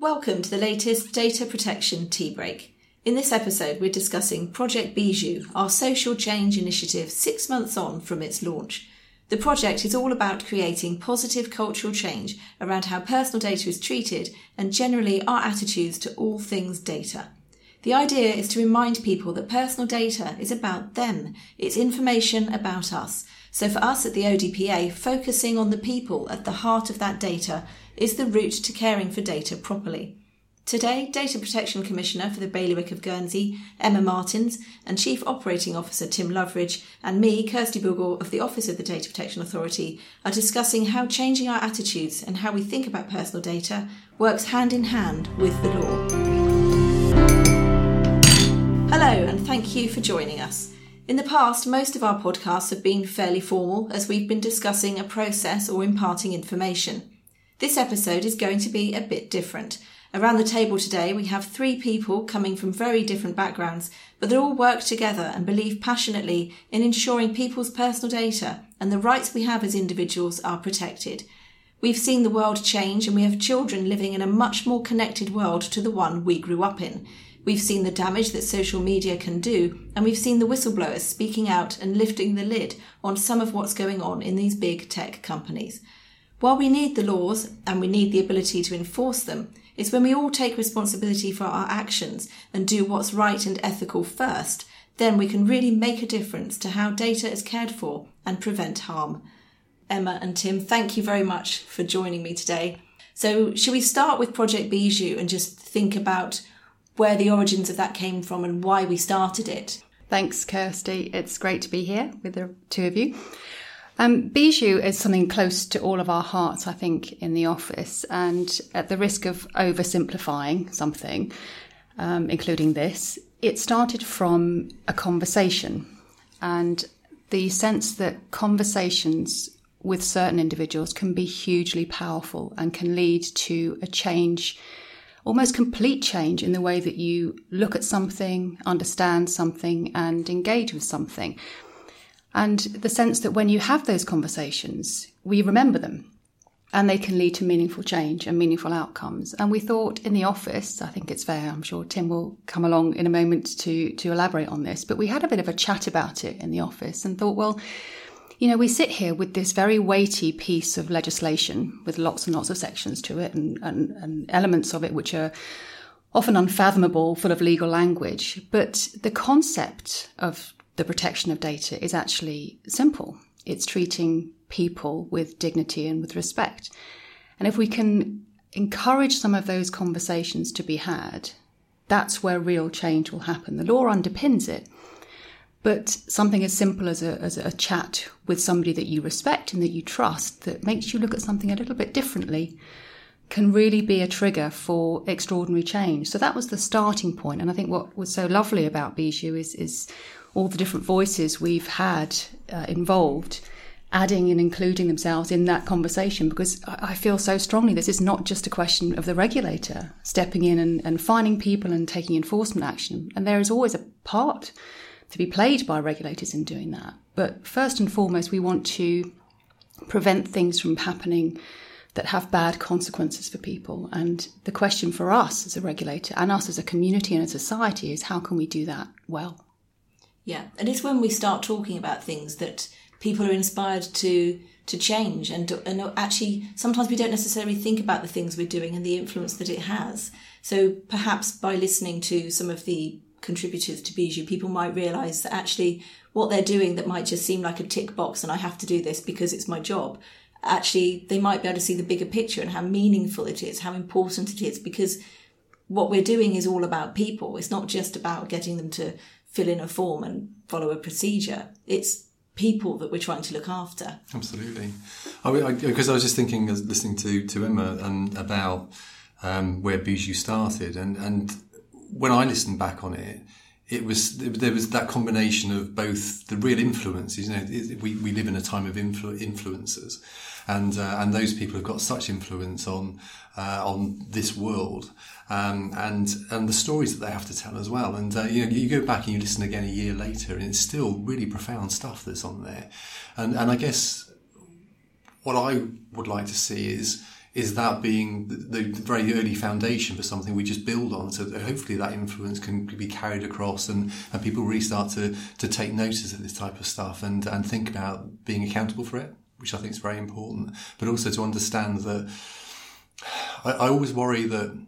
Welcome to the latest Data Protection Tea Break. In this episode, we're discussing Project Bijou, our social change initiative six months on from its launch. The project is all about creating positive cultural change around how personal data is treated and generally our attitudes to all things data. The idea is to remind people that personal data is about them, it's information about us. So for us at the ODPA, focusing on the people at the heart of that data is the route to caring for data properly. Today, Data Protection Commissioner for the Bailiwick of Guernsey, Emma Martins, and Chief Operating Officer Tim Loveridge, and me, Kirsty Bogle of the Office of the Data Protection Authority, are discussing how changing our attitudes and how we think about personal data works hand in hand with the law. Hello, and thank you for joining us. In the past, most of our podcasts have been fairly formal as we've been discussing a process or imparting information. This episode is going to be a bit different. Around the table today, we have three people coming from very different backgrounds, but they all work together and believe passionately in ensuring people's personal data and the rights we have as individuals are protected. We've seen the world change and we have children living in a much more connected world to the one we grew up in. We've seen the damage that social media can do, and we've seen the whistleblowers speaking out and lifting the lid on some of what's going on in these big tech companies. While we need the laws and we need the ability to enforce them, it's when we all take responsibility for our actions and do what's right and ethical first, then we can really make a difference to how data is cared for and prevent harm. Emma and Tim, thank you very much for joining me today. So, should we start with Project Bijou and just think about where the origins of that came from and why we started it? Thanks, Kirsty. It's great to be here with the two of you. Um, Bijou is something close to all of our hearts, I think, in the office. And at the risk of oversimplifying something, um, including this, it started from a conversation and the sense that conversations with certain individuals can be hugely powerful and can lead to a change, almost complete change in the way that you look at something, understand something, and engage with something. And the sense that when you have those conversations, we remember them and they can lead to meaningful change and meaningful outcomes. And we thought in the office, I think it's fair, I'm sure Tim will come along in a moment to, to elaborate on this, but we had a bit of a chat about it in the office and thought, well, you know, we sit here with this very weighty piece of legislation with lots and lots of sections to it and, and, and elements of it which are often unfathomable, full of legal language. But the concept of the protection of data is actually simple. It's treating people with dignity and with respect. And if we can encourage some of those conversations to be had, that's where real change will happen. The law underpins it. But something as simple as a, as a chat with somebody that you respect and that you trust that makes you look at something a little bit differently can really be a trigger for extraordinary change. So that was the starting point. And I think what was so lovely about Bijou is, is all the different voices we've had uh, involved adding and including themselves in that conversation because I feel so strongly this is not just a question of the regulator stepping in and, and finding people and taking enforcement action. And there is always a part to be played by regulators in doing that. But first and foremost, we want to prevent things from happening that have bad consequences for people. And the question for us as a regulator and us as a community and a society is how can we do that well? Yeah, and it's when we start talking about things that people are inspired to to change and and actually sometimes we don't necessarily think about the things we're doing and the influence that it has. So perhaps by listening to some of the contributors to Bijou, people might realise that actually what they're doing that might just seem like a tick box and I have to do this because it's my job. Actually, they might be able to see the bigger picture and how meaningful it is, how important it is, because what we're doing is all about people. It's not just about getting them to fill in a form and follow a procedure. It's people that we're trying to look after. Absolutely. Because I, I, I, was just thinking, listening to, to Emma and about um, where Bijou started, and, and when I listened back on it, it was there was that combination of both the real influences. You know, we, we live in a time of influ- influencers, and uh, and those people have got such influence on uh, on this world, um, and and the stories that they have to tell as well. And uh, you know, you go back and you listen again a year later, and it's still really profound stuff that's on there. And and I guess what I would like to see is is that being the, the very early foundation for something we just build on. So hopefully that influence can be carried across and, and people really start to, to take notice of this type of stuff and, and think about being accountable for it, which I think is very important, but also to understand that I, I always worry that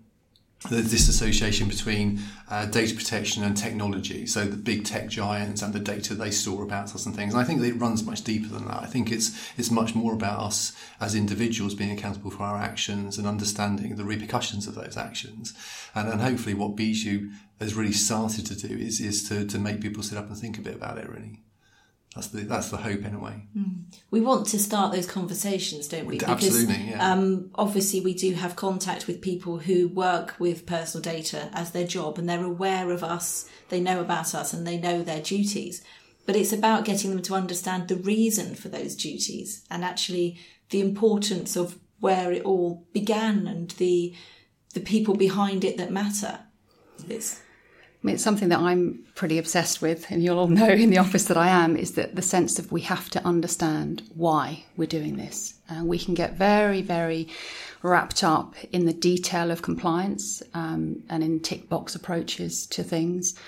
there's disassociation between uh, data protection and technology. So the big tech giants and the data they store about us and things. And I think it runs much deeper than that. I think it's it's much more about us as individuals being accountable for our actions and understanding the repercussions of those actions. And, and hopefully, what Bijou has really started to do is is to to make people sit up and think a bit about it. Really. That's the that's the hope in a way. Mm. We want to start those conversations, don't we? Because, Absolutely. Yeah. Um, obviously, we do have contact with people who work with personal data as their job, and they're aware of us. They know about us, and they know their duties. But it's about getting them to understand the reason for those duties, and actually the importance of where it all began and the the people behind it that matter. It's I mean, it's something that I'm pretty obsessed with, and you'll all know in the office that I am, is that the sense of we have to understand why we're doing this. And we can get very, very wrapped up in the detail of compliance um, and in tick box approaches to things.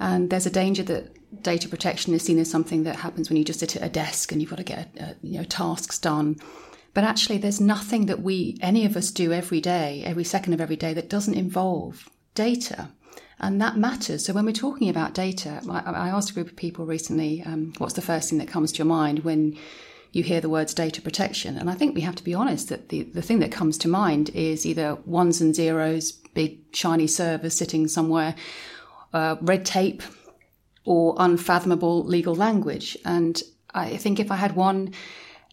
And there's a danger that data protection is seen as something that happens when you just sit at a desk and you've got to get uh, you know tasks done. But actually, there's nothing that we, any of us, do every day, every second of every day, that doesn't involve data. And that matters. So when we're talking about data, I, I asked a group of people recently, um, what's the first thing that comes to your mind when you hear the words data protection? And I think we have to be honest that the, the thing that comes to mind is either ones and zeros, big shiny servers sitting somewhere, uh, red tape, or unfathomable legal language. And I think if I had one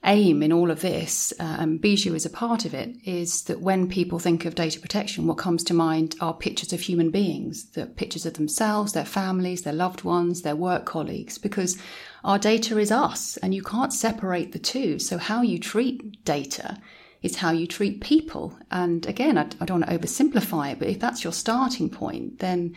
aim in all of this, uh, and Bijou is a part of it, is that when people think of data protection, what comes to mind are pictures of human beings, the pictures of themselves, their families, their loved ones, their work colleagues, because our data is us and you can't separate the two. So how you treat data is how you treat people. And again, I, I don't want to oversimplify it, but if that's your starting point, then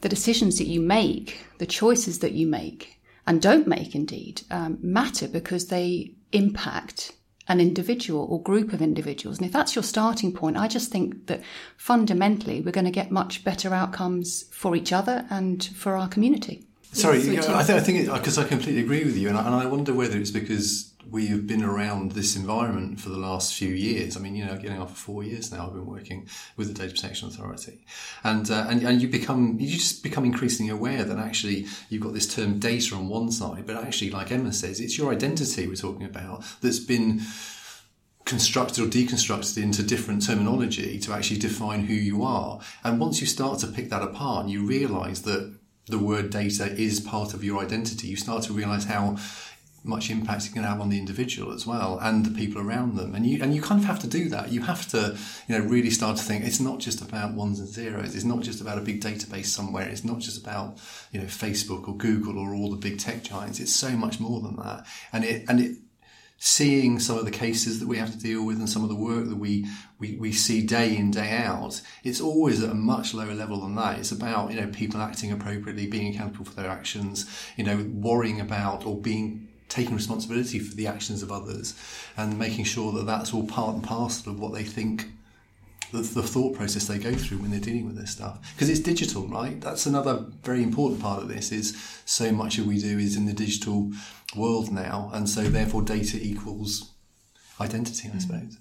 the decisions that you make, the choices that you make, and don't make indeed um, matter because they impact an individual or group of individuals. And if that's your starting point, I just think that fundamentally we're going to get much better outcomes for each other and for our community. Sorry, yes, I, th- I think because I completely agree with you, and I, and I wonder whether it's because we have been around this environment for the last few years. I mean, you know, getting on for four years now, I've been working with the Data Protection Authority, and uh, and, and you become you just become increasingly aware that actually you've got this term data on one side, but actually, like Emma says, it's your identity we're talking about that's been constructed or deconstructed into different terminology to actually define who you are. And once you start to pick that apart, and you realise that the word data is part of your identity, you start to realise how much impact it can have on the individual as well and the people around them. And you and you kind of have to do that. You have to, you know, really start to think it's not just about ones and zeros. It's not just about a big database somewhere. It's not just about, you know, Facebook or Google or all the big tech giants. It's so much more than that. And it and it seeing some of the cases that we have to deal with and some of the work that we, we, we see day in, day out, it's always at a much lower level than that. It's about, you know, people acting appropriately, being accountable for their actions, you know, worrying about or being taking responsibility for the actions of others and making sure that that's all part and parcel of what they think the, the thought process they go through when they're dealing with this stuff. Because it's digital right? That's another very important part of this is so much of we do is in the digital world now and so therefore data equals identity i mm. suppose.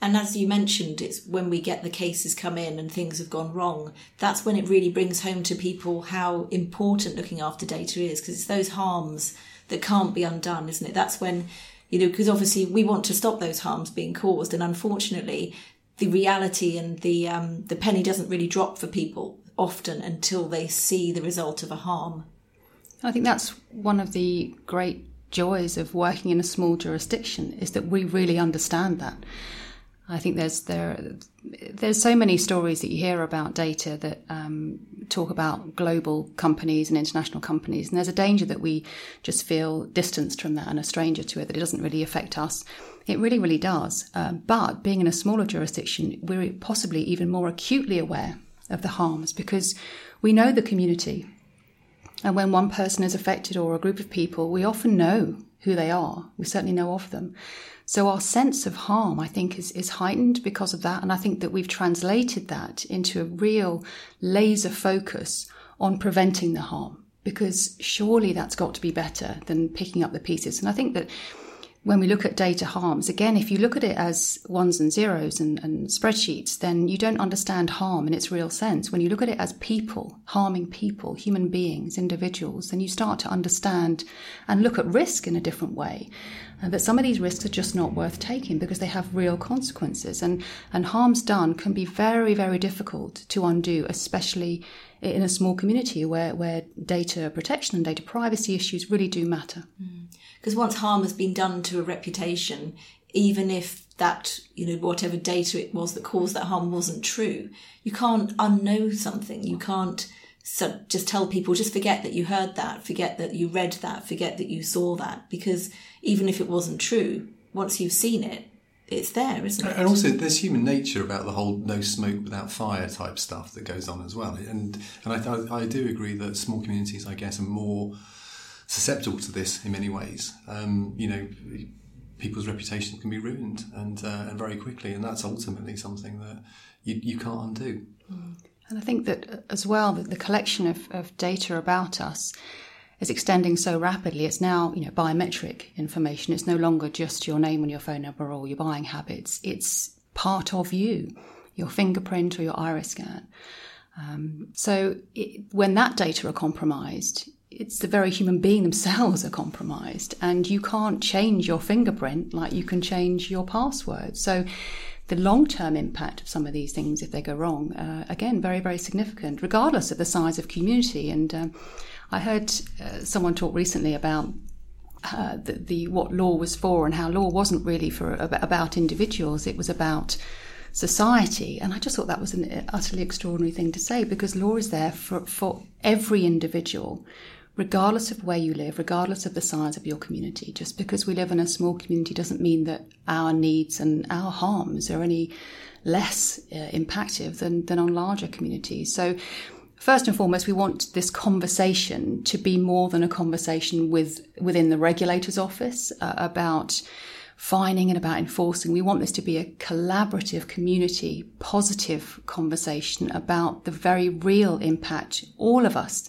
And as you mentioned, it's when we get the cases come in and things have gone wrong, that's when it really brings home to people how important looking after data is, because it's those harms that can't be undone, isn't it? That's when, you know, because obviously we want to stop those harms being caused, and unfortunately, the reality and the um, the penny doesn't really drop for people often until they see the result of a harm. I think that's one of the great joys of working in a small jurisdiction is that we really understand that. I think there's there there's so many stories that you hear about data that um, talk about global companies and international companies, and there's a danger that we just feel distanced from that and a stranger to it that it doesn't really affect us. It really, really does. Um, but being in a smaller jurisdiction, we're possibly even more acutely aware of the harms because we know the community. And when one person is affected or a group of people, we often know who they are. We certainly know of them. So our sense of harm, I think, is, is heightened because of that. And I think that we've translated that into a real laser focus on preventing the harm because surely that's got to be better than picking up the pieces. And I think that when we look at data harms, again, if you look at it as ones and zeros and, and, spreadsheets, then you don't understand harm in its real sense. When you look at it as people, harming people, human beings, individuals, then you start to understand and look at risk in a different way. Uh, that some of these risks are just not worth taking because they have real consequences. And, and harms done can be very, very difficult to undo, especially in a small community where, where data protection and data privacy issues really do matter. Because once harm has been done to a reputation, even if that, you know, whatever data it was that caused that harm wasn't true, you can't unknow something. You can't so just tell people, just forget that you heard that, forget that you read that, forget that you saw that, because even if it wasn't true, once you've seen it, it's there, isn't it? And also, there's human nature about the whole no smoke without fire type stuff that goes on as well. And and I, I do agree that small communities, I guess, are more susceptible to this in many ways. Um, you know, people's reputations can be ruined and uh, and very quickly, and that's ultimately something that you, you can't undo. Mm. And I think that uh, as well, the collection of, of data about us is extending so rapidly. It's now, you know, biometric information. It's no longer just your name and your phone number or your buying habits. It's part of you, your fingerprint or your iris scan. Um, so it, when that data are compromised, it's the very human being themselves are compromised, and you can't change your fingerprint like you can change your password. So the long term impact of some of these things, if they go wrong, uh, again, very, very significant, regardless of the size of community. And um, I heard uh, someone talk recently about uh, the, the, what law was for and how law wasn't really for about individuals; it was about society. And I just thought that was an utterly extraordinary thing to say because law is there for for every individual, regardless of where you live, regardless of the size of your community. Just because we live in a small community doesn't mean that our needs and our harms are any less uh, impactful than than on larger communities. So first and foremost, we want this conversation to be more than a conversation with within the regulator's office uh, about fining and about enforcing. We want this to be a collaborative, community, positive conversation about the very real impact all of us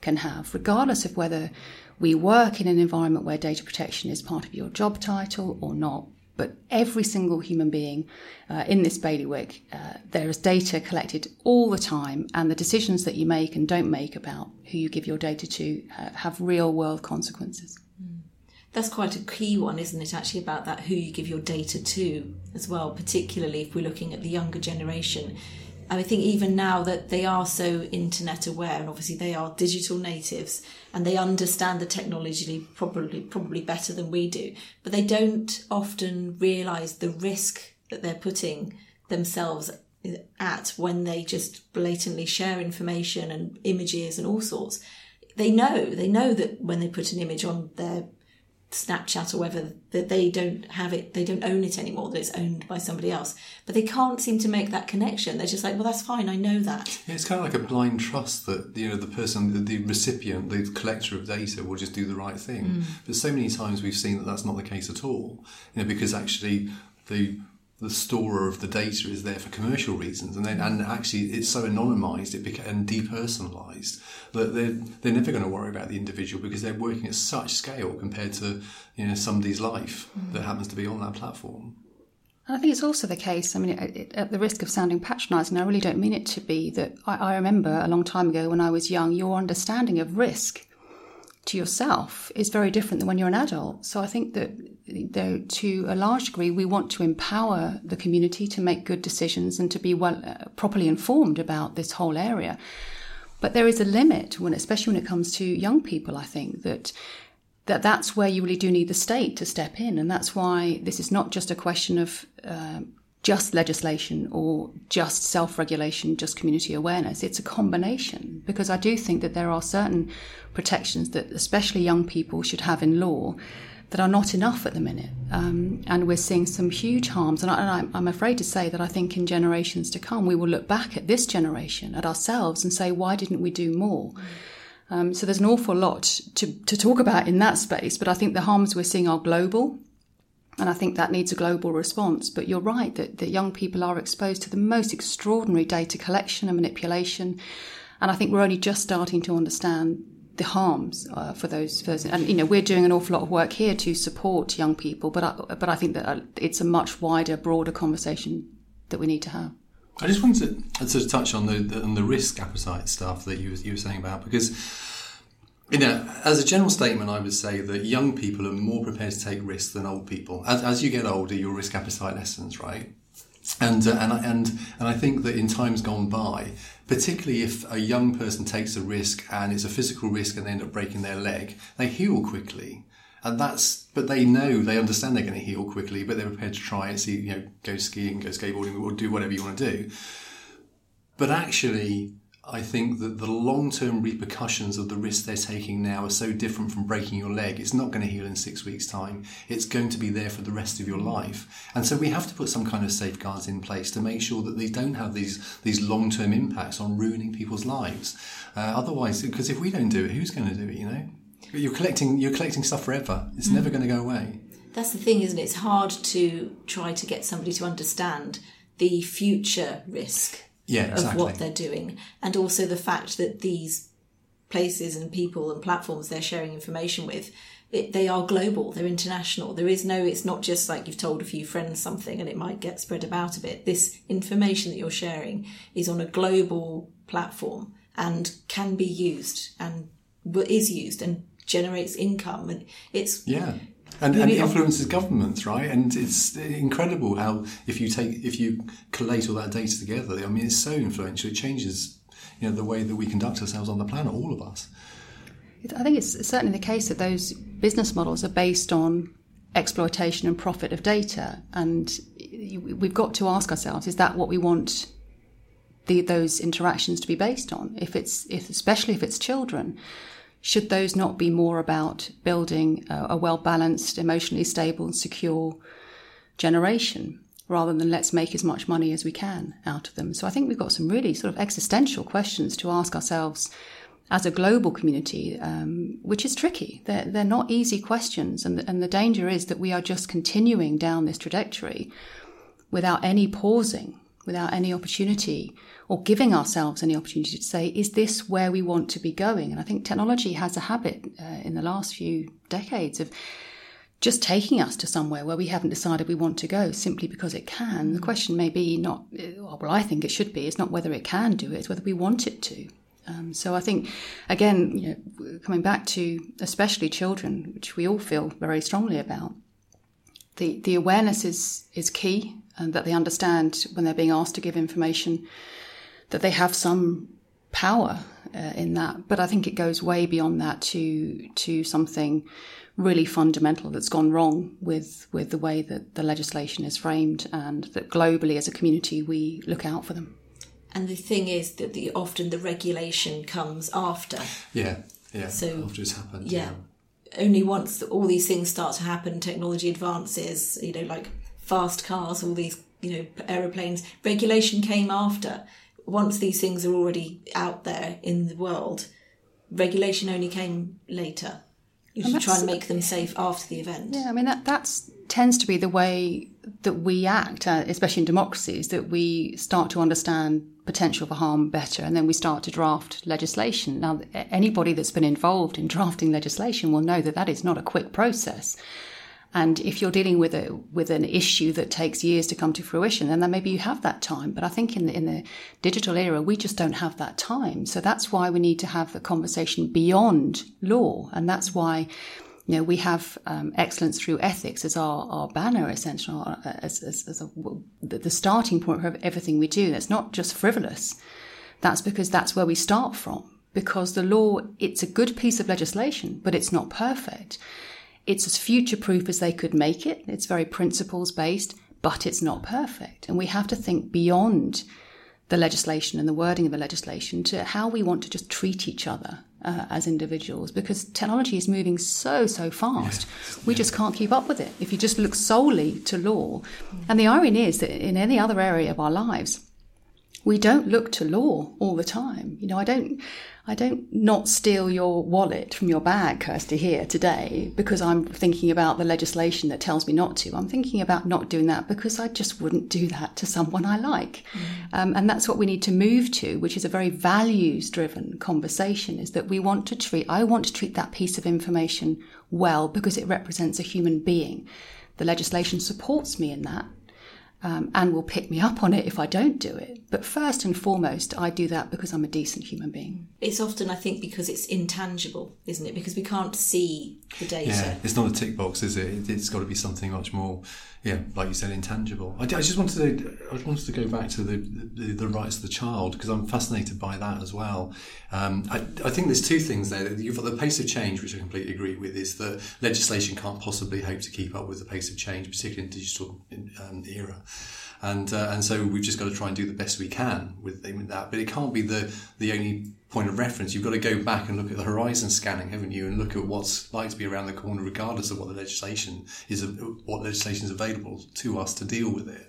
can have, regardless of whether we work in an environment where data protection is part of your job title or not but every single human being uh, in this bailiwick, uh, there is data collected all the time, and the decisions that you make and don't make about who you give your data to uh, have real world consequences. Mm. That's quite a key one, isn't it? Actually, about that who you give your data to as well, particularly if we're looking at the younger generation. I think even now that they are so internet aware, and obviously they are digital natives, and they understand the technology probably probably better than we do, but they don't often realise the risk that they're putting themselves at when they just blatantly share information and images and all sorts. They know they know that when they put an image on their Snapchat or whatever that they don't have it, they don't own it anymore, that it's owned by somebody else. But they can't seem to make that connection. They're just like, well, that's fine, I know that. Yeah, it's kind of like a blind trust that you know the person, the, the recipient, the collector of data will just do the right thing. Mm. But so many times we've seen that that's not the case at all. You know, because actually the the storer of the data is there for commercial reasons, and then and actually it's so anonymized it became and depersonalized that they're they're never going to worry about the individual because they're working at such scale compared to you know somebody's life mm. that happens to be on that platform. And I think it's also the case. I mean, at the risk of sounding patronising, I really don't mean it to be that. I, I remember a long time ago when I was young, your understanding of risk to yourself is very different than when you're an adult. So I think that though to a large degree we want to empower the community to make good decisions and to be well uh, properly informed about this whole area. But there is a limit when especially when it comes to young people I think that that that's where you really do need the state to step in and that's why this is not just a question of uh, just legislation or just self regulation, just community awareness. It's a combination because I do think that there are certain protections that especially young people should have in law that are not enough at the minute. Um, and we're seeing some huge harms. And, I, am afraid to say that I think in generations to come, we will look back at this generation, at ourselves, and say, why didn't we do more? Um, so there's an awful lot to, to talk about in that space, but I think the harms we're seeing are global. And I think that needs a global response. But you're right that, that young people are exposed to the most extraordinary data collection and manipulation. And I think we're only just starting to understand the harms uh, for those those, and you know we're doing an awful lot of work here to support young people but I, but I think that uh, it's a much wider broader conversation that we need to have I just wanted to sort of touch on the, the on the risk appetite stuff that you you were saying about because you know, as a general statement, I would say that young people are more prepared to take risks than old people. As, as you get older, your risk appetite lessens, right? And, uh, and, and, and I think that in times gone by, particularly if a young person takes a risk and it's a physical risk and they end up breaking their leg, they heal quickly. And that's, but they know, they understand they're going to heal quickly, but they're prepared to try it, see, you know, go skiing, go skateboarding, or do whatever you want to do. But actually, I think that the long term repercussions of the risk they're taking now are so different from breaking your leg. It's not going to heal in six weeks' time. It's going to be there for the rest of your life. And so we have to put some kind of safeguards in place to make sure that they don't have these, these long term impacts on ruining people's lives. Uh, otherwise, because if we don't do it, who's going to do it, you know? You're collecting, you're collecting stuff forever. It's mm. never going to go away. That's the thing, isn't it? It's hard to try to get somebody to understand the future risk yeah, exactly. of what they're doing, and also the fact that these places and people and platforms they're sharing information with. It, they are global, they're international. There is no, it's not just like you've told a few friends something and it might get spread about a bit. This information that you're sharing is on a global platform and can be used and is used and generates income. And it's, yeah and, and influences governments, right? And it's incredible how if you take if you collate all that data together, I mean, it's so influential. It changes, you know, the way that we conduct ourselves on the planet, all of us. I think it's certainly the case that those business models are based on exploitation and profit of data, and we've got to ask ourselves: Is that what we want the, those interactions to be based on? If it's, if, especially if it's children should those not be more about building a, a well balanced, emotionally stable, and secure generation rather than let's make as much money as we can out of them? So I think we've got some really sort of existential questions to ask ourselves as a global community, um, which is tricky. They're, they're not easy questions. And the, and the danger is that we are just continuing down this trajectory without any pausing, without any opportunity or giving ourselves any opportunity to say, is this where we want to be going? And I think technology has a habit uh, in the last few decades of just taking us to somewhere where we haven't decided we want to go simply because it can. The question may be not, uh, well, I think it should be, it's not whether it can do it, it's whether we want it to. Um, so I think, again, you know, coming back to especially children, which we all feel very strongly about, the, the awareness is, is key and that they understand when they're being asked to give information that they have some power uh, in that. But I think it goes way beyond that to to something really fundamental that's gone wrong with with the way that the legislation is framed, and that globally as a community we look out for them. And the thing is that the often the regulation comes after. Yeah, yeah. So after it's happened. Yeah. yeah. Only once all these things start to happen, technology advances. You know, like fast cars, all these you know aeroplanes. Regulation came after once these things are already out there in the world, regulation only came later. You should try and make them safe after the event. Yeah, I mean that that's tends to be the way that we act, uh, especially in democracies, that we start to understand potential for harm better, and then we start to draft legislation. Now, anybody that's been involved in drafting legislation will know that that is not a quick process. And if you're dealing with a with an issue that takes years to come to fruition, then, then maybe you have that time. But I think in the, in the digital era, we just don't have that time. So that's why we need to have the conversation beyond law, and that's why you know, we have um, excellence through ethics as our, our banner, essentially, as, as, as a, the starting point for everything we do. That's not just frivolous. That's because that's where we start from. Because the law, it's a good piece of legislation, but it's not perfect. It's as future proof as they could make it. It's very principles based, but it's not perfect. And we have to think beyond the legislation and the wording of the legislation to how we want to just treat each other uh, as individuals because technology is moving so, so fast. We just can't keep up with it if you just look solely to law. And the irony is that in any other area of our lives, we don't look to law all the time. You know, I don't, I don't not steal your wallet from your bag, Kirsty, here today because I'm thinking about the legislation that tells me not to. I'm thinking about not doing that because I just wouldn't do that to someone I like. Mm. Um, and that's what we need to move to, which is a very values driven conversation is that we want to treat, I want to treat that piece of information well because it represents a human being. The legislation supports me in that um, and will pick me up on it if I don't do it. But first and foremost, I do that because I'm a decent human being. It's often, I think, because it's intangible, isn't it? Because we can't see the data. Yeah, it's not a tick box, is it? It's got to be something much more, yeah, like you said, intangible. I, I just wanted to, I wanted to go back to the the, the rights of the child because I'm fascinated by that as well. Um, I, I think there's two things there. You've got the pace of change, which I completely agree with, is that legislation can't possibly hope to keep up with the pace of change, particularly in digital um, era and uh, and so we've just got to try and do the best we can with, with that. But it can't be the the only point of reference. You've got to go back and look at the horizon scanning, haven't you, and look at what's like to be around the corner, regardless of what the legislation is, what legislation is available to us to deal with it.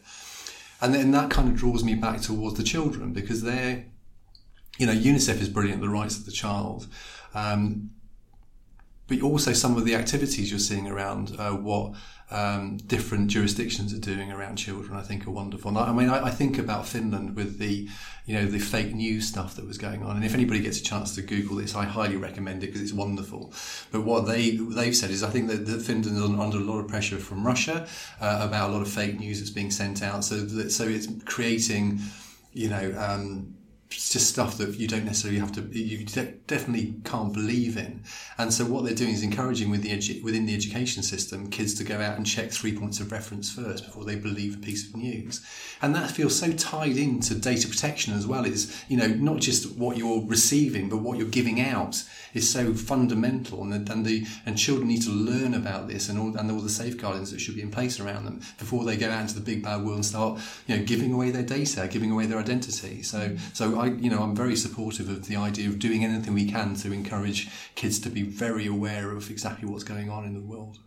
And then that kind of draws me back towards the children because they're, you know, UNICEF is brilliant, the rights of the child. Um, but also some of the activities you're seeing around uh, what um, different jurisdictions are doing around children, I think are wonderful. And I, I mean, I, I, think about Finland with the, you know, the fake news stuff that was going on. And if anybody gets a chance to Google this, I highly recommend it because it's wonderful. But what they they've said is, I think that, that Finland is under a lot of pressure from Russia uh, about a lot of fake news that's being sent out. So that, so it's creating, you know. Um, it's just stuff that you don't necessarily have to you definitely can't believe in. And so what they're doing is encouraging with the edu- within the education system kids to go out and check three points of reference first before they believe a piece of news. And that feels so tied into data protection as well. Is you know not just what you're receiving but what you're giving out is so fundamental. And the, and the and children need to learn about this and all and all the safeguardings that should be in place around them before they go out into the big bad world and start you know giving away their data giving away their identity. So so I, you know, I'm very supportive of the idea of doing anything we can to encourage kids to be very aware of exactly what's going on in the world.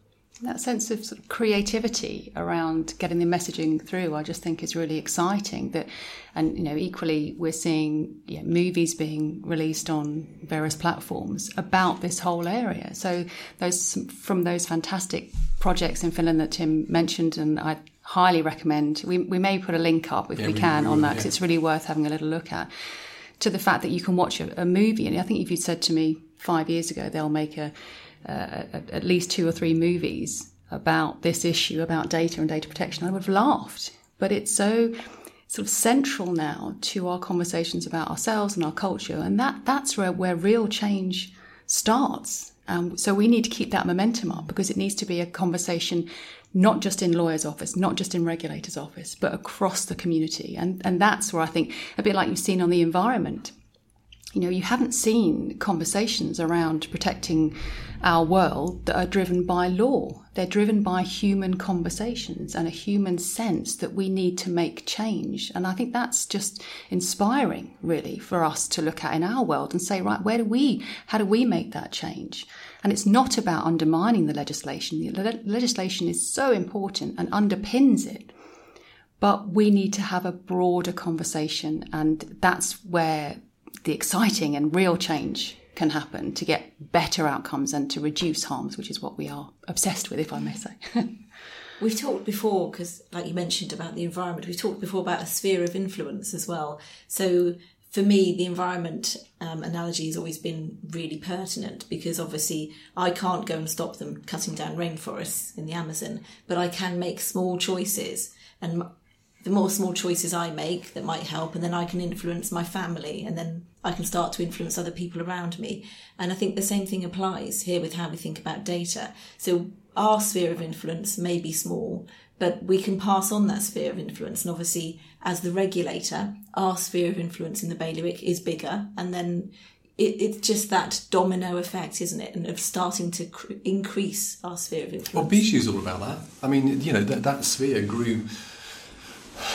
That sense of, sort of creativity around getting the messaging through, I just think is really exciting. That, and you know, equally we're seeing movies being released on various platforms about this whole area. So those from those fantastic projects in Finland that Tim mentioned, and I highly recommend. We, we may put a link up if yeah, we, we, can we, on that because yeah. it's really worth having a little look at. To the fact that you can watch a, a movie, and I think if you'd said to me five years ago they'll make a, a, at least two or three movies about this issue about data and data protection, I would have laughed. But it's so sort of central now to our conversations about ourselves and our culture, and that that's where where real change starts. Um, so we need to keep that momentum up because it needs to be a conversation not just in lawyer's office, not just in regulator's office, but across the community. And, and that's where I think, a bit like you've seen on the environment, you know, you haven't seen conversations around protecting our world that are driven by law. They're driven by human conversations and a human sense that we need to make change. And I think that's just inspiring, really, for us to look at in our world and say, right, where do we, how do we make that change? And it's not about undermining the legislation. The le- legislation is so important and underpins it. But we need to have a broader conversation, and that's where the exciting and real change can happen to get better outcomes and to reduce harms, which is what we are obsessed with, if I may say. We've talked before, because like you mentioned about the environment, we've talked before about a sphere of influence as well. So for me, the environment um, analogy has always been really pertinent because obviously I can't go and stop them cutting down rainforests in the Amazon, but I can make small choices. And the more small choices I make that might help, and then I can influence my family, and then I can start to influence other people around me. And I think the same thing applies here with how we think about data. So our sphere of influence may be small, but we can pass on that sphere of influence. And obviously, as the regulator, our sphere of influence in the bailiwick is bigger. And then it, it's just that domino effect, isn't it? And of starting to cr- increase our sphere of influence. Well, is all about that. I mean, you know, that, that sphere grew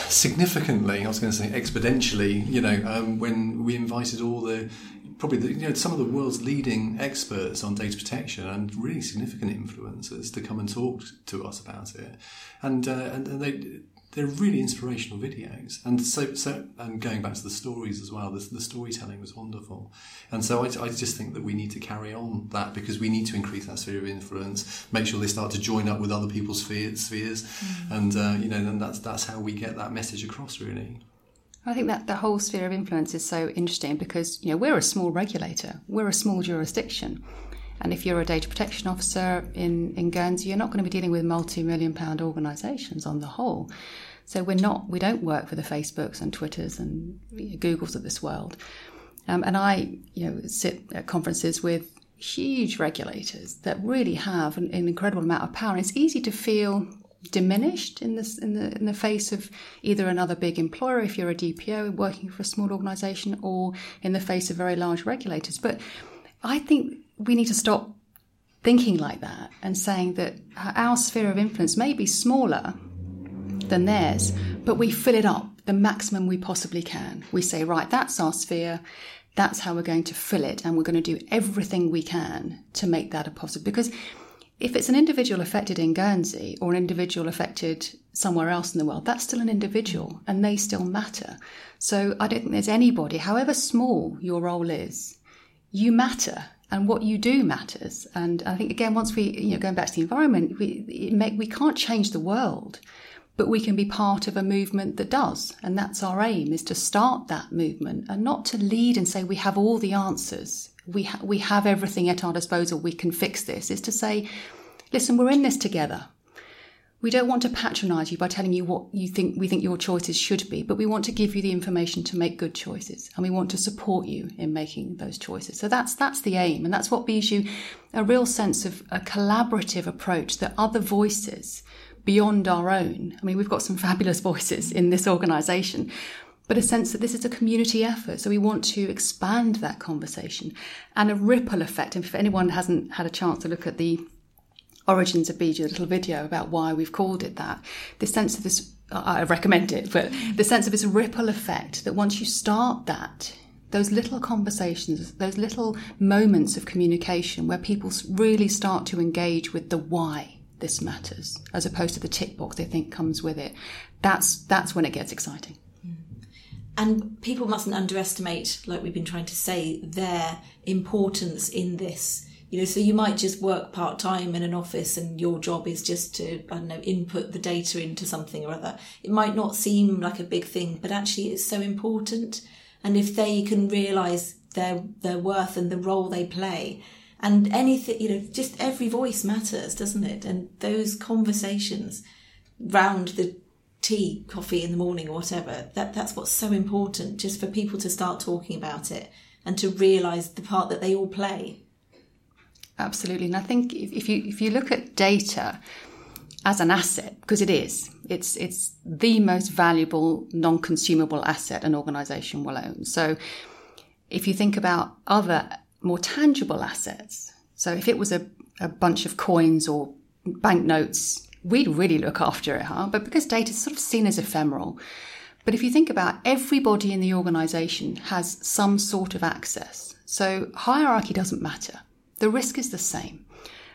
significantly, I was going to say exponentially, you know, um, when we invited all the probably the, you know some of the world's leading experts on data protection and really significant influencers to come and talk to us about it, and uh, and, they they're really inspirational videos. And so, so and going back to the stories as well, the, the storytelling was wonderful. And so I, I just think that we need to carry on that because we need to increase that sphere of influence, make sure they start to join up with other people's spheres, spheres mm. and uh, you know, then that's that's how we get that message across, really. I think that the whole sphere of influence is so interesting because you know we're a small regulator, we're a small jurisdiction, and if you're a data protection officer in in Guernsey, you're not going to be dealing with multi-million pound organisations on the whole. So we're not, we don't work for the Facebooks and Twitters and Googles of this world. Um, and I, you know, sit at conferences with huge regulators that really have an, an incredible amount of power. And it's easy to feel diminished in this in the in the face of either another big employer if you're a DPO working for a small organization or in the face of very large regulators. But I think we need to stop thinking like that and saying that our sphere of influence may be smaller than theirs but we fill it up the maximum we possibly can. We say right that's our sphere. That's how we're going to fill it and we're going to do everything we can to make that a positive. Because if it's an individual affected in Guernsey or an individual affected somewhere else in the world, that's still an individual mm. and they still matter. So I don't think there's anybody, however small your role is, you matter and what you do matters. And I think again, once we, you know, going back to the environment, we, make, we can't change the world, but we can be part of a movement that does. And that's our aim is to start that movement and not to lead and say we have all the answers we ha- we have everything at our disposal. We can fix this. Is to say, listen, we're in this together. We don't want to patronise you by telling you what you think we think your choices should be, but we want to give you the information to make good choices, and we want to support you in making those choices. So that's that's the aim, and that's what Bijou a real sense of a collaborative approach that other voices beyond our own. I mean, we've got some fabulous voices in this organisation, but a sense that this is a community effort. So we want to expand that conversation and a ripple effect. And if anyone hasn't had a chance to look at the origins of Bijou, a little video about why we've called it that, the sense of this, I recommend it, but the sense of this ripple effect that once you start that, those little conversations, those little moments of communication where people really start to engage with the why this matters, as opposed to the tick box they think comes with it. That's that's when it gets exciting. And people mustn't underestimate, like we've been trying to say, their importance in this. You know, so you might just work part time in an office and your job is just to, I don't know, input the data into something or other. It might not seem like a big thing, but actually it's so important. And if they can realise their their worth and the role they play, and anything, you know, just every voice matters, doesn't it? And those conversations round the tea, coffee in the morning or whatever. That that's what's so important, just for people to start talking about it and to realise the part that they all play. Absolutely, and I think if, if you if you look at data as an asset, because it is, it's it's the most valuable non-consumable asset an organisation will own. So, if you think about other more tangible assets, so if it was a, a bunch of coins or banknotes we'd really look after it, huh? But because data is sort of seen as ephemeral. But if you think about everybody in the organization has some sort of access. So hierarchy doesn't matter. The risk is the same.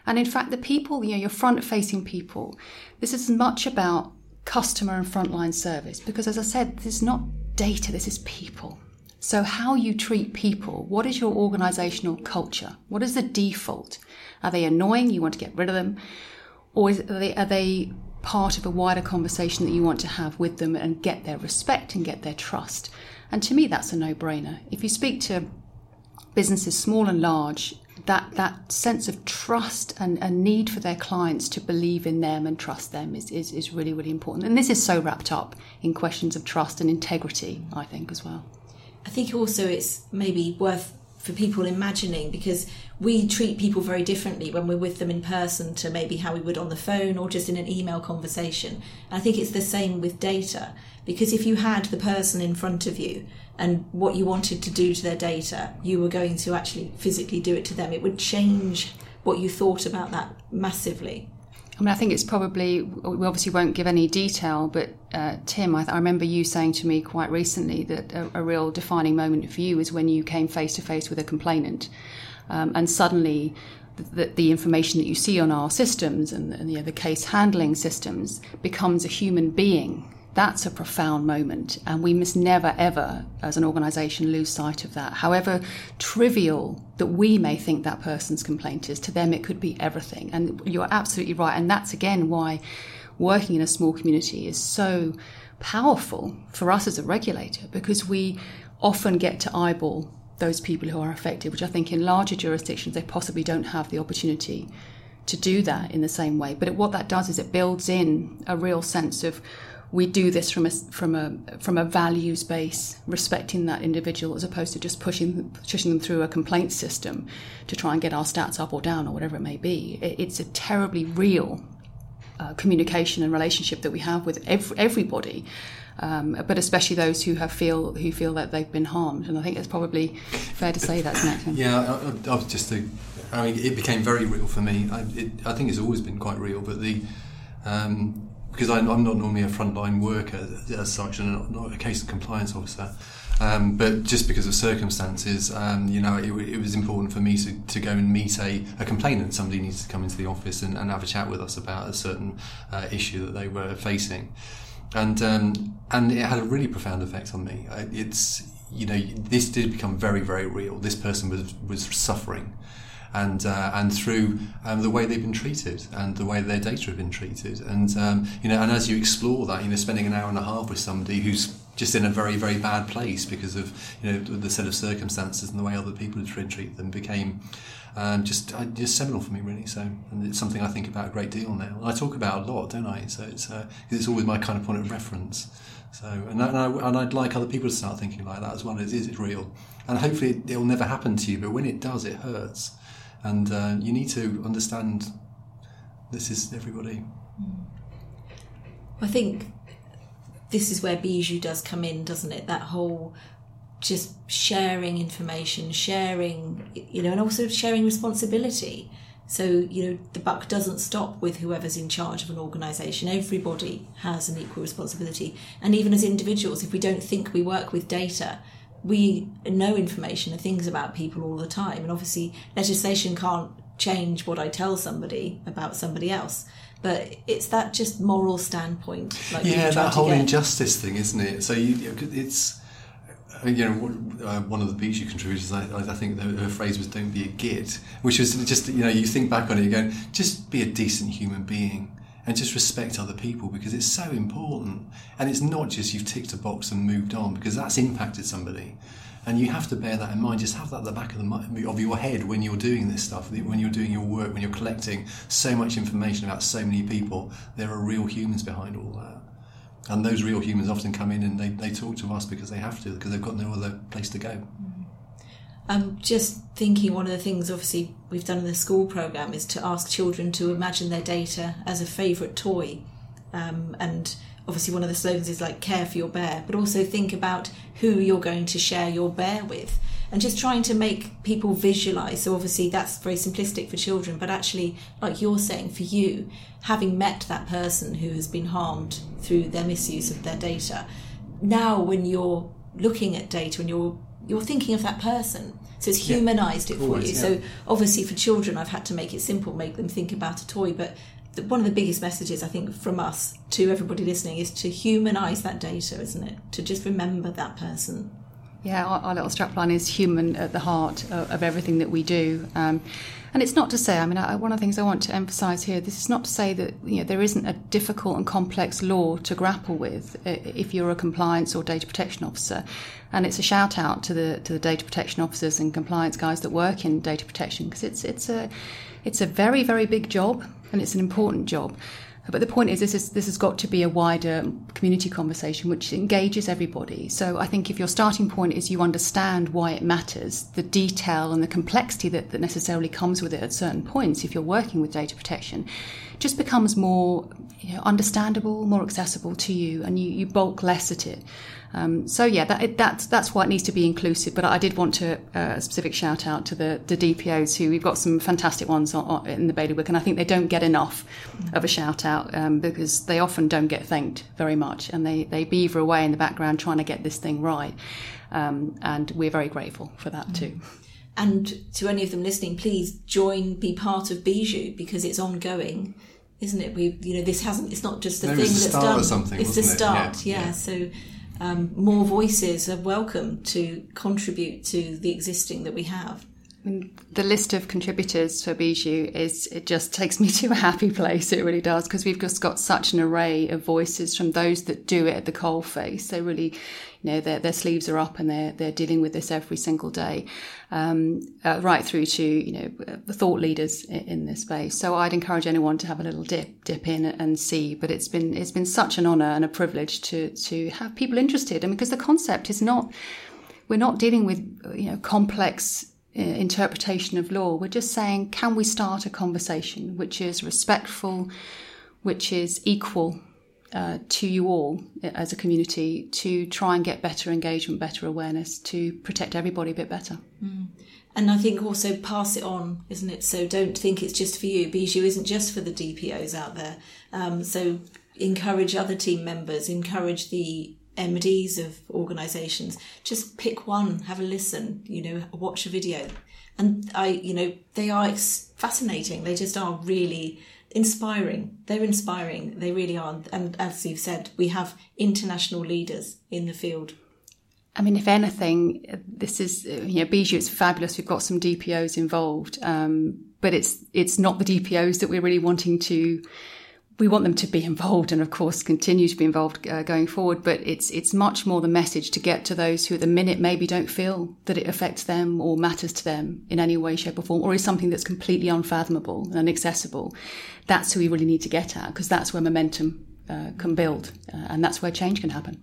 And in fact, the people, you know, your front facing people, this is much about customer and frontline service because as I said, this is not data, this is people. So, how you treat people, what is your organizational culture? What is the default? Are they annoying? You want to get rid of them? Or is, are, they, are they part of a wider conversation that you want to have with them and get their respect and get their trust? And to me, that's a no-brainer. If you speak to businesses, small and large, that that sense of trust and a need for their clients to believe in them and trust them is, is, is really, really important. And this is so wrapped up in questions of trust and integrity, I think, as well. I think also it's maybe worth for people imagining because we treat people very differently when we're with them in person to maybe how we would on the phone or just in an email conversation. And I think it's the same with data because if you had the person in front of you and what you wanted to do to their data, you were going to actually physically do it to them, it would change what you thought about that massively. I mean, I think it's probably, we obviously won't give any detail, but uh, Tim, I, I, remember you saying to me quite recently that a, a real defining moment for you is when you came face to face with a complainant. Um, and suddenly, the, the, information that you see on our systems and, and you know, the case handling systems becomes a human being That's a profound moment, and we must never, ever, as an organisation, lose sight of that. However trivial that we may think that person's complaint is, to them it could be everything. And you're absolutely right. And that's again why working in a small community is so powerful for us as a regulator, because we often get to eyeball those people who are affected, which I think in larger jurisdictions they possibly don't have the opportunity to do that in the same way. But what that does is it builds in a real sense of we do this from a from a from a values base, respecting that individual, as opposed to just pushing pushing them through a complaint system to try and get our stats up or down or whatever it may be. It's a terribly real uh, communication and relationship that we have with ev- everybody. Um, but especially those who have feel who feel that they've been harmed, and I think it's probably fair to say that's next. Yeah, I, I was just, a, I mean, it became very real for me. I, it, I think it's always been quite real, but the um, because I'm, I'm, not normally a frontline worker as such, and not, not a case of compliance officer. Um, but just because of circumstances, um, you know, it, it, was important for me to, to go and meet a, a complainant. Somebody needs to come into the office and, and have a chat with us about a certain uh, issue that they were facing, and um, and it had a really profound effect on me. It's you know, this did become very very real. This person was was suffering and uh, and through um, the way they've been treated and the way their data have been treated. And um, you know, and as you explore that, you know, spending an hour and a half with somebody who's just in a very very bad place because of you know the set of circumstances and the way other people treat them became. Um, just uh, just seminal for me really so and it's something I think about a great deal now. I talk about a lot don't I? So it's uh, it's always my kind of point of reference. So and, and, I, would like other people to start thinking like that as well. Is, is it real. And hopefully it, will never happen to you but when it does it hurts. And uh, you need to understand this is everybody. I think this is where Bijou does come in, doesn't it? That whole just sharing information, sharing, you know, and also sharing responsibility. So, you know, the buck doesn't stop with whoever's in charge of an organisation. Everybody has an equal responsibility. And even as individuals, if we don't think we work with data, we know information and things about people all the time, and obviously legislation can't change what I tell somebody about somebody else. But it's that just moral standpoint. Like yeah, that whole injustice thing, isn't it? So you, it's you know, uh, one of the Bijou contributors, I, I think her phrase was "Don't be a git," which was just you know, you think back on it, you go, just be a decent human being and just respect other people because it's so important. And it's not just you've ticked a box and moved on because that's impacted somebody. And you have to bear that in mind. Just have that at the back of the of your head when you're doing this stuff, when you're doing your work, when you're collecting so much information about so many people. There are real humans behind all that. And those real humans often come in and they, they talk to us because they have to, because they've got no other place to go. Mm-hmm. I'm just thinking one of the things, obviously, we've done in the school program is to ask children to imagine their data as a favourite toy. Um, and obviously, one of the slogans is like care for your bear, but also think about who you're going to share your bear with. And just trying to make people visualize. So, obviously, that's very simplistic for children, but actually, like you're saying, for you, having met that person who has been harmed through their misuse of their data, now when you're looking at data and you're you're thinking of that person. So it's humanized yeah. it for Always, you. Yeah. So obviously for children, I've had to make it simple, make them think about a toy. But the, one of the biggest messages I think from us to everybody listening is to humanize that data, isn't it? To just remember that person. Yeah, our, our little strapline is human at the heart of, of everything that we do. Um, and it's not to say, I mean, I, one of the things I want to emphasise here, this is not to say that you know there isn't a difficult and complex law to grapple with if you're a compliance or data protection officer. And it's a shout out to the to the data protection officers and compliance guys that work in data protection because it's it's a it's a very very big job and it's an important job. But the point is, this, is, this has got to be a wider community conversation which engages everybody. So I think if your starting point is you understand why it matters, the detail and the complexity that, that necessarily comes with it at certain points, if you're working with data protection, just becomes more you know, understandable, more accessible to you, and you, you bulk less at it. Um, so yeah, that, that's that's why it needs to be inclusive. But I did want to uh, a specific shout out to the, the DPOs who we've got some fantastic ones on, on, in the bailiwick, and I think they don't get enough of a shout out um, because they often don't get thanked very much, and they they beaver away in the background trying to get this thing right, um, and we're very grateful for that too. And to any of them listening, please join, be part of Bijou because it's ongoing isn't it? We, you know, this hasn't. It's not just the No, it thing was the that's start done. of something, it's the wasn't it? start. Yeah, Yeah. yeah. So um, more voices are welcome to contribute to the existing that we have. The list of contributors for Bijou is it just takes me to a happy place. It really does because we've just got such an array of voices from those that do it at the coal face. They really, you know, their, their sleeves are up and they're they're dealing with this every single day, um, uh, right through to you know the thought leaders in, in this space. So I'd encourage anyone to have a little dip dip in and see. But it's been it's been such an honour and a privilege to to have people interested, and because the concept is not we're not dealing with you know complex interpretation of law. We're just saying, can we start a conversation which is respectful, which is equal uh, to you all as a community to try and get better engagement, better awareness, to protect everybody a bit better. And I think also pass it on, isn't it? So don't think it's just for you. Bijou isn't just for the DPOs out there. Um, so encourage other team members, encourage the MDs of organisations. Just pick one, have a listen, you know, watch a video. And I, you know, they are fascinating. They just are really inspiring. They're inspiring. They really are. And as you've said, we have international leaders in the field. I mean, if anything, this is you know, Bijou. It's fabulous. We've got some DPOs involved, um, but it's it's not the DPOs that we're really wanting to. We want them to be involved, and of course, continue to be involved uh, going forward. But it's it's much more the message to get to those who, at the minute, maybe don't feel that it affects them or matters to them in any way, shape, or form, or is something that's completely unfathomable and inaccessible. That's who we really need to get at, because that's where momentum uh, can build, uh, and that's where change can happen.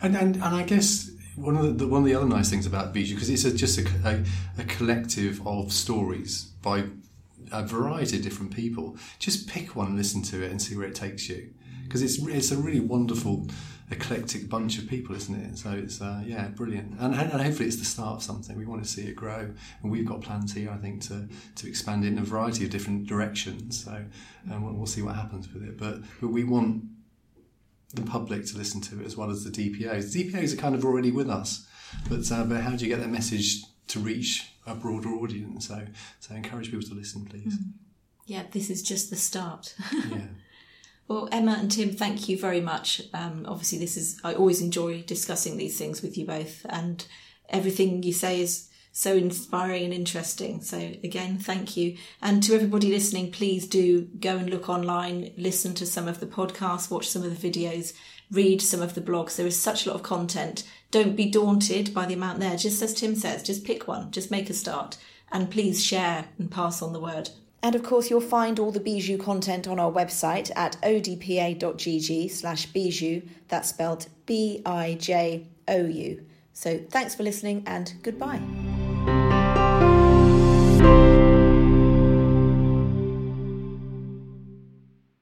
And, and and I guess one of the one of the other nice things about Bijou because it's a, just a, a, a collective of stories by a variety of different people. Just pick one, and listen to it, and see where it takes you. Because it's it's a really wonderful eclectic bunch of people, isn't it? So it's uh, yeah, brilliant. And, and hopefully it's the start of something. We want to see it grow, and we've got plans here, I think, to to expand it in a variety of different directions. So and we'll, we'll see what happens with it. But but we want the public to listen to it as well as the DPOs. The DPOs are kind of already with us, but, uh, but how do you get that message to reach a broader audience? So, so encourage people to listen, please. Yeah, this is just the start. Yeah. Well, Emma and Tim, thank you very much. Um, obviously, this is I always enjoy discussing these things with you both, and everything you say is so inspiring and interesting. So again, thank you. And to everybody listening, please do go and look online, listen to some of the podcasts, watch some of the videos, read some of the blogs. There is such a lot of content. Don't be daunted by the amount there. Just as Tim says, just pick one, just make a start, and please share and pass on the word. And of course, you'll find all the Bijou content on our website at odpa.gg slash bijou. That's spelled B I J O U. So thanks for listening and goodbye.